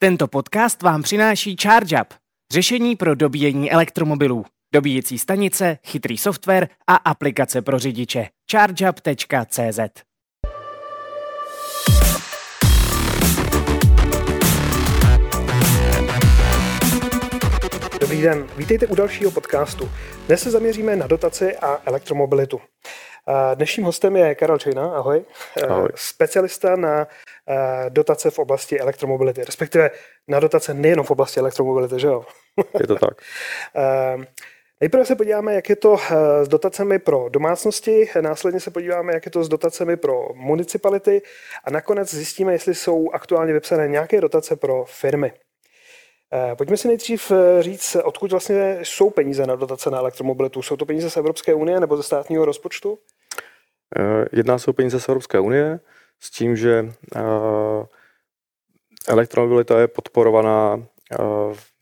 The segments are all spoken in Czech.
Tento podcast vám přináší ChargeUp, řešení pro dobíjení elektromobilů, dobíjecí stanice, chytrý software a aplikace pro řidiče. ChargeUp.cz Dobrý den, vítejte u dalšího podcastu. Dnes se zaměříme na dotaci a elektromobilitu. Dnešním hostem je Karel Čejna, ahoj. ahoj. Specialista na dotace v oblasti elektromobility, respektive na dotace nejenom v oblasti elektromobility, že jo? Je to tak. Nejprve se podíváme, jak je to s dotacemi pro domácnosti, následně se podíváme, jak je to s dotacemi pro municipality a nakonec zjistíme, jestli jsou aktuálně vypsané nějaké dotace pro firmy. Pojďme si nejdřív říct, odkud vlastně jsou peníze na dotace na elektromobilitu. Jsou to peníze z Evropské unie nebo ze státního rozpočtu? Eh, jedná se o peníze z Evropské unie s tím, že eh, elektromobilita je podporovaná eh, v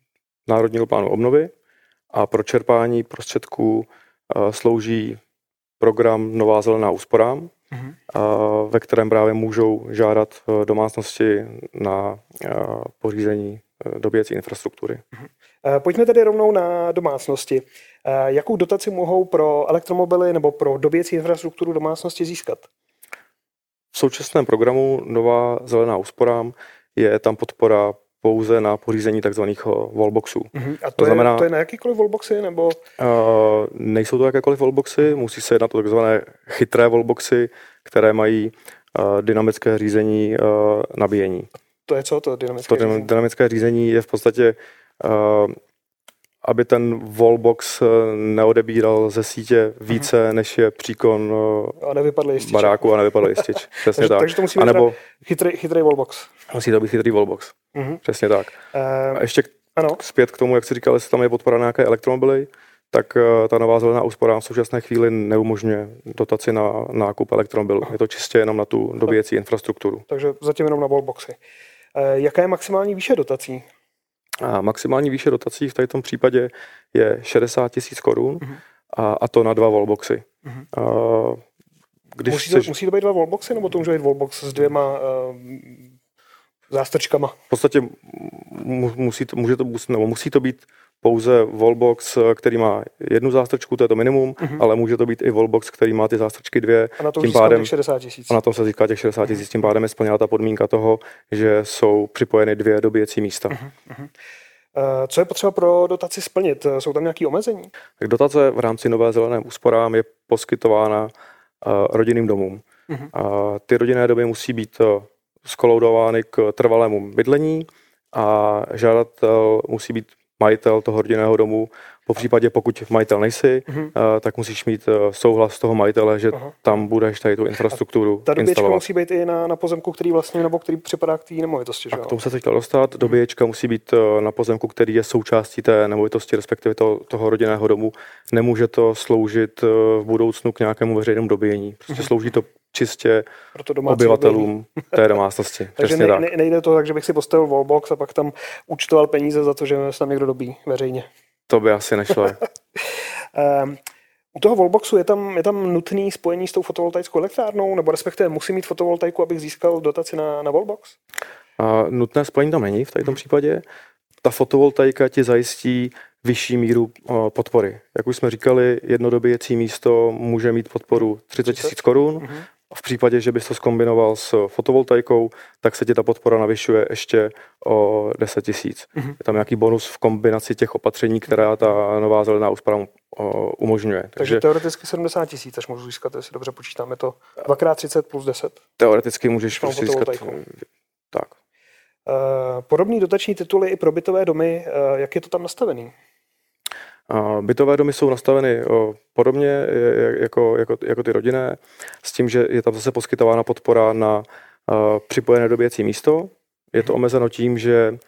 Národního plánu obnovy a pro čerpání prostředků slouží program Nová zelená úsporám, uh-huh. ve kterém právě můžou žádat domácnosti na pořízení dobíjecí infrastruktury. Uh-huh. Pojďme tedy rovnou na domácnosti. Jakou dotaci mohou pro elektromobily nebo pro dobíjecí infrastrukturu domácnosti získat? V současném programu Nová zelená úsporám je tam podpora pouze na pořízení tzv. wallboxů. Uh-huh. A to, to, znamená, je, to je na jakýkoliv wallboxy? Nebo? Uh, nejsou to jakékoliv wallboxy, musí se jednat o tzv. chytré wallboxy, které mají uh, dynamické řízení uh, nabíjení. To je co to dynamické to řízení? Dynamické řízení je v podstatě uh, aby ten wallbox eh, neodebíral ze sítě více, uh-huh. než je příkon a nevypadl baráku a nevypadl jistič. Přesně takže, tak. Takže to musí být nebo, chytrý, chytrý wallbox. Musí to být chytrý wallbox. Uh-huh. Přesně tak. Uh, a ještě ano. zpět k tomu, jak jsi říkal, jestli tam je podpora nějaké elektromobily, tak uh, ta nová zelená úspora v současné chvíli neumožňuje dotaci na nákup elektromobilů. Je to čistě jenom na tu dobíjecí infrastrukturu. Takže zatím jenom na wallboxy. Uh, jaká je maximální výše dotací? A maximální výše dotací v tom případě je 60 tisíc korun uh-huh. a, a to na dva wallboxy. Uh-huh. A, když musí, to, chceš... musí to být dva wallboxy, nebo to může být wallbox s dvěma uh, zástrčkama? V podstatě musí to, může to, nebo musí to být pouze wallbox, který má jednu zástrčku, to je to minimum, uh-huh. ale může to být i wallbox, který má ty zástrčky dvě. A na to tím pádem, těch 60 tisíc. A na tom se získá těch 60 tisíc, uh-huh. tím pádem je splněna ta podmínka toho, že jsou připojeny dvě dobíjecí místa. Uh-huh. Co je potřeba pro dotaci splnit? Jsou tam nějaké omezení? Tak dotace v rámci Nové zelené úsporám je poskytována uh, rodinným domům. Uh-huh. Uh, ty rodinné domy musí být skoloudovány k trvalému bydlení a žádatel musí být majitel toho rodinného domu. Po případě, pokud majitel nejsi, uh-huh. tak musíš mít eh, souhlas toho majitele, že uh-huh. tam budeš tady tu infrastrukturu Ta doběčka musí být i na, na pozemku, který vlastně, nebo který připadá k té nemovitosti. Že? A k tomu se teď dostat. Uh-huh. Doběčka musí být eh, na pozemku, který je součástí té nemovitosti, respektive toho, toho rodinného domu. Nemůže to sloužit v budoucnu k nějakému veřejnému dobíjení. Prostě uh-huh. slouží to čistě obyvatelům té domácnosti. Takže ne, ne, nejde to tak, že bych si postavil wallbox a pak tam účtoval peníze za to, že se tam někdo dobí veřejně. To by asi nešlo. um, u toho wallboxu je tam, je tam nutný spojení s tou fotovoltaickou elektrárnou, nebo respektive musí mít fotovoltaiku, abych získal dotaci na, na wallbox? Uh, nutné spojení tam není v tomto případě. Ta fotovoltaika ti zajistí vyšší míru uh, podpory. Jak už jsme říkali, jednodobějící místo může mít podporu 30 tisíc korun, uh-huh. V případě, že bys to skombinoval s fotovoltaikou, tak se ti ta podpora navyšuje ještě o 10 tisíc. Mm-hmm. Je tam nějaký bonus v kombinaci těch opatření, která ta nová zelená úspora umožňuje. Takže, Takže teoreticky 70 tisíc, až můžu získat, jestli dobře počítáme to 2x30 plus 10. Teoreticky můžeš prostě získat. Tak. Uh, podobný dotační tituly i pro bytové domy, uh, jak je to tam nastavený? Bytové domy jsou nastaveny podobně jako, jako, jako ty rodinné, s tím, že je tam zase poskytována podpora na připojené doběcí místo. Je to omezeno tím, že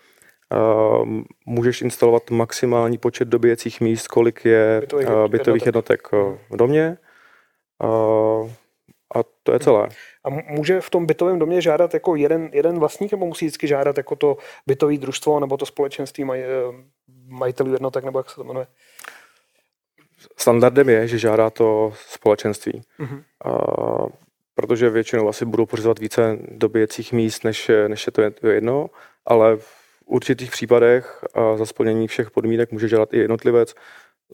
můžeš instalovat maximální počet dobíjecích míst, kolik je bytových, bytových jednotek. v domě. A to je celé. A může v tom bytovém domě žádat jako jeden, jeden vlastník, nebo musí vždycky žádat jako to bytové družstvo, nebo to společenství maj, majitelů jednotek, nebo jak se to jmenuje? Standardem je, že žádá to společenství. Mm-hmm. A, protože většinou asi budou pořizovat více dobíjecích míst, než, než je to jedno, ale určitých případech a za splnění všech podmínek může žádat i jednotlivec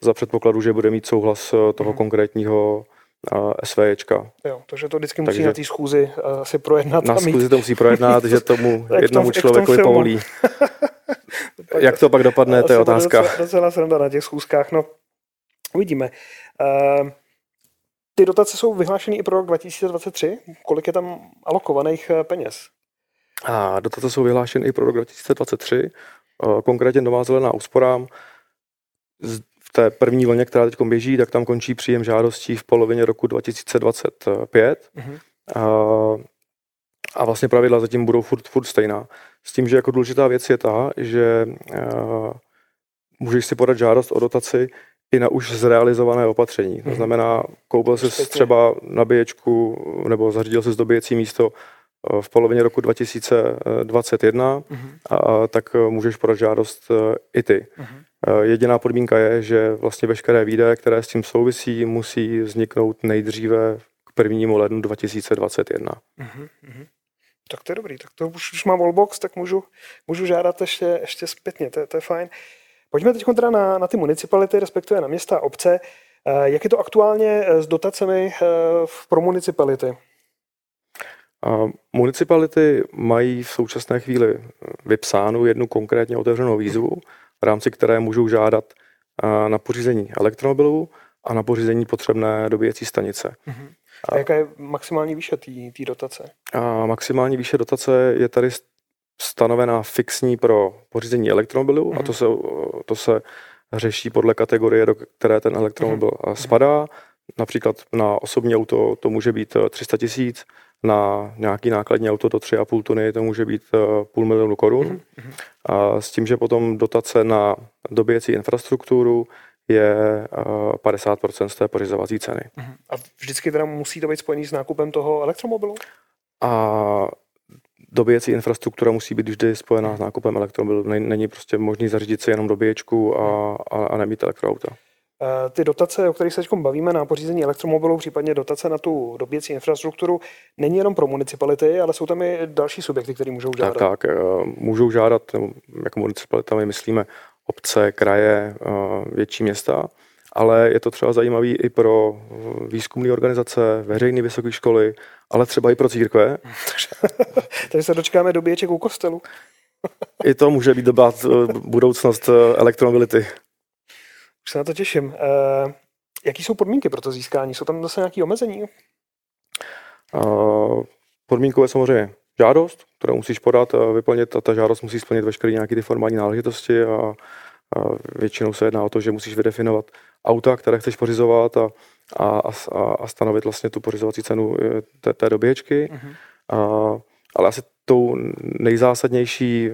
za předpokladu, že bude mít souhlas eh, toho hmm. konkrétního SVčka. Jo, takže to vždycky musí Takže na té schůzi si projednat. Na schůzi to musí projednat, že tomu jednomu člověku Jak to pak dopadne, to je otázka. Docela, docela sranda na těch schůzkách. No, uvidíme. Uh, ty dotace jsou vyhlášeny i pro rok 2023. Kolik je tam alokovaných eh, peněz? A dotace jsou vyhlášeny i pro rok 2023. Eh, konkrétně Nová zelená úsporám v té první vlně, která teď běží, tak tam končí příjem žádostí v polovině roku 2025. Mm-hmm. A, a vlastně pravidla zatím budou furt, furt stejná. S tím, že jako důležitá věc je ta, že uh, můžeš si podat žádost o dotaci i na už zrealizované opatření. To mhm. znamená, koupil jsi třeba nabíječku nebo zařídil si dobíjecí místo eh, v polovině roku 2021, mm-hmm. a, tak eh, můžeš podat žádost i ty. Mm-hmm. Jediná podmínka je, že vlastně veškeré výdaje, které s tím souvisí, musí vzniknout nejdříve k 1. lednu 2021. Mm-hmm. Tak to je dobrý, tak to už, už mám wallbox, tak můžu, můžu žádat ještě, ještě zpětně, to, to je fajn. Pojďme teď teda na, na ty municipality, respektive na města a obce. Eh, jak je to aktuálně eh, s dotacemi eh, pro municipality? Municipality mají v současné chvíli vypsánu jednu konkrétně otevřenou výzvu, v rámci které můžou žádat na pořízení elektromobilů a na pořízení potřebné dobíjecí stanice. Mm-hmm. A jaká je maximální výše té dotace? A maximální výše dotace je tady stanovená fixní pro pořízení elektromobilu mm-hmm. a to mhm. se, to se řeší podle kategorie, do které ten elektromobil mm-hmm. spadá. Například na osobní auto to může být 300 tisíc, na nějaký nákladní auto do 3,5 tuny to může být eh, půl milionu korun. Mm-hmm. A s tím, že potom dotace na dobíjecí infrastrukturu je 50% eh, z té pořizovací ceny. Mhm. A vždycky teda musí to být spojený s nákupem toho elektromobilu? A dobíjecí infrastruktura musí být vždy spojená s nákupem elektromobilu. Není prostě možný zařídit si jenom dobíječku a, a, a nemít elektroauta. Eh, ty dotace, o kterých se teď bavíme na pořízení elektromobilů, případně dotace na tu dobíjecí infrastrukturu, není jenom pro municipality, ale jsou tam i další subjekty, které můžou žádat. Tak, tak. Eh, můžou žádat, jako municipalita my myslíme obce, kraje, eh, větší města, ale je to třeba zajímavý i pro výzkumné organizace, veřejné vysoké školy, ale třeba i pro církve. Takže se dočkáme dobíječek u kostelu. I to může být doba budoucnost elektromobility. Už se na to těším. Jaký jsou podmínky pro to získání? Jsou tam zase nějaké omezení? Podmínkou je samozřejmě žádost, kterou musíš podat a vyplnit a ta žádost musí splnit veškeré nějaké ty formální náležitosti a, a většinou se jedná o to, že musíš vydefinovat auta, které chceš pořizovat a, a, a, a stanovit vlastně tu pořizovací cenu eh, té, té doběječky. Uh-huh. A, ale asi tou nejzásadnější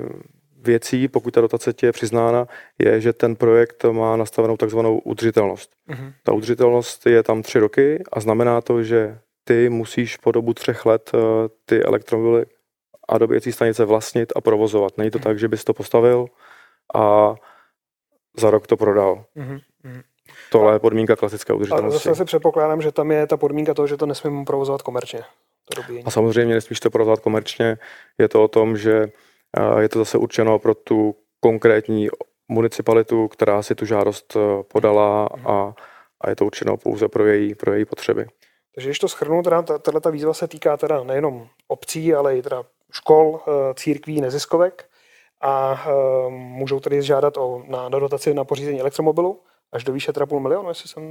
věcí, pokud ta dotace ti je přiznána, je, že ten projekt má nastavenou takzvanou udržitelnost. Uh-huh. Ta udržitelnost je tam tři roky a znamená to, že ty musíš po dobu třech let eh, ty elektromobily a dobíjecí stanice vlastnit a provozovat. Není to tak, že bys to postavil a za rok to prodal. Uh-huh. Tohle je podmínka klasické udržitelnosti. A zase si předpokládám, že tam je ta podmínka toho, že to nesmím provozovat komerčně. To a samozřejmě nesmíš to provozovat komerčně. Je to o tom, že je to zase určeno pro tu konkrétní municipalitu, která si tu žádost eh, podala a, a je to určeno pouze pro její, pro její potřeby. Takže když to schrnu, teda tato výzva se týká teda nejenom obcí, ale i teda škol, eh, církví, neziskovek a eh, můžou tedy žádat o, na, na dotaci na pořízení elektromobilu až do výše teda půl milionu, jestli jsem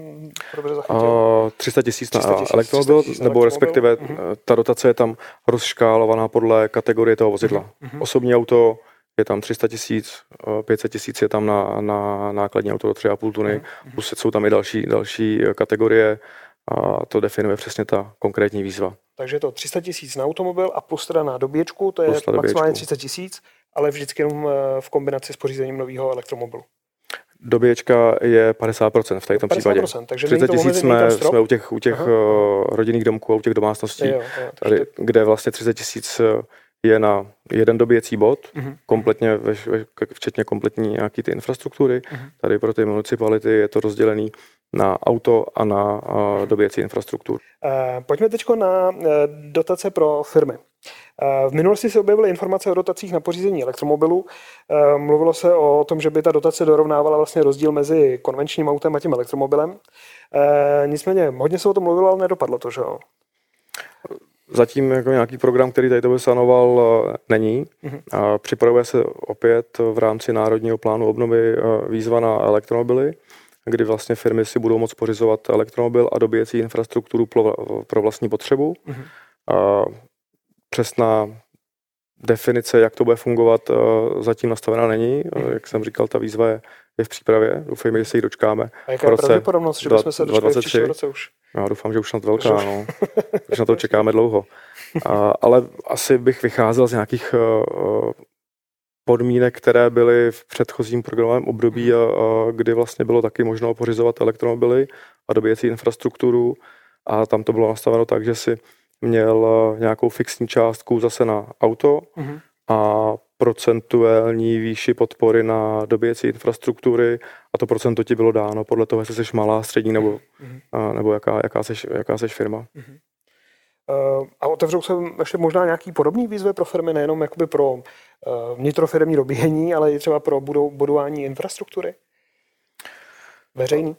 dobře zachytil. Uh, 300 tisíc na elektromobil, nebo respektive uh-huh. ta dotace je tam rozškálovaná podle kategorie toho vozidla. Uh-huh. Osobní auto je tam 300 tisíc, 500 tisíc je tam na, na nákladní auto do 3,5 tuny, uh-huh. plus jsou tam i další, další kategorie a to definuje přesně ta konkrétní výzva. Takže to 300 tisíc na automobil a plus teda na doběčku, to je maximálně 30 tisíc, ale vždycky jenom eh, v kombinaci s pořízením nového elektromobilu. Doběčka je 50% v této případě. Takže 30 tisíc jsme, jsme u těch, u těch uh, rodinných domků a u těch domácností, jo, jo, tady, kde vlastně 30 tisíc eh, je na jeden dobíjecí bod, uh-huh. kompletně, včetně kompletní nějaký ty infrastruktury. Uh-huh. Tady pro ty municipality je to rozdělený na auto a na dobíjecí infrastrukturu. Uh, pojďme teď na uh, dotace pro firmy. V minulosti se objevily informace o dotacích na pořízení elektromobilů. Mluvilo se o tom, že by ta dotace dorovnávala vlastně rozdíl mezi konvenčním autem a tím elektromobilem. Nicméně hodně se o tom mluvilo, ale nedopadlo to, že jo? Zatím jako nějaký program, který tady to vysanoval, není. Mm-hmm. A připravuje se opět v rámci Národního plánu obnovy výzva na elektromobily kdy vlastně firmy si budou moct pořizovat elektromobil a dobíjecí infrastrukturu pro vlastní potřebu. Mm-hmm. A přesná definice, jak to bude fungovat, zatím nastavená není. Mm-hmm. Jak jsem říkal, ta výzva je, je v přípravě. Doufejme, že se ji dočkáme. A jaká je pravděpodobnost, že bychom se dočkali v příštím roce už? Já doufám, že už snad velká, už... no. už na to čekáme dlouho. A, ale asi bych vycházel z nějakých uh, podmínek, které byly v předchozím programovém období, a, a kdy vlastně bylo taky možno pořizovat elektromobily a dobíjecí infrastrukturu a tam to bylo nastaveno tak, že si měl nějakou fixní částku zase na auto mm-hmm. a procentuální výši podpory na dobíjecí infrastruktury a to procento ti bylo dáno podle toho, jestli jsi malá, střední nebo, mm-hmm. a, nebo jaká, jaká, seš, jaká seš firma. Mm-hmm. A otevřou se ještě možná nějaký podobný výzvy pro firmy, nejenom jakoby pro vnitrofirmní dobíjení, ale i třeba pro budování infrastruktury? Veřejný?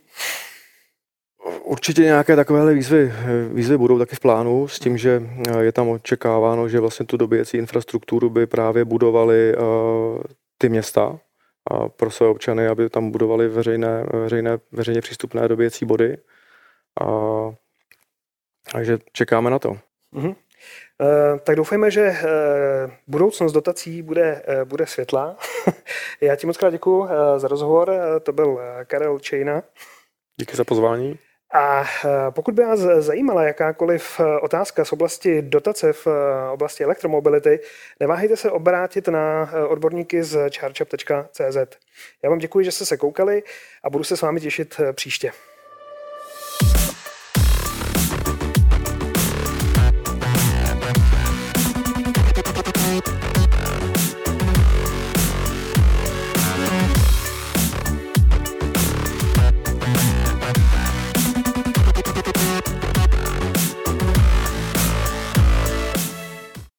Určitě nějaké takovéhle výzvy, výzvy budou taky v plánu s tím, že je tam očekáváno, že vlastně tu dobíjecí infrastrukturu by právě budovali ty města pro své občany, aby tam budovali veřejné, veřejné, veřejně přístupné dobíjecí body. A, takže čekáme na to. Mm-hmm. Tak doufejme, že budoucnost dotací bude, bude světlá. Já ti moc krát děkuji za rozhovor. To byl Karel Čejna. Díky za pozvání. A pokud by vás zajímala jakákoliv otázka z oblasti dotace v oblasti elektromobility, neváhejte se obrátit na odborníky z chargeup.cz. Já vám děkuji, že jste se koukali a budu se s vámi těšit příště.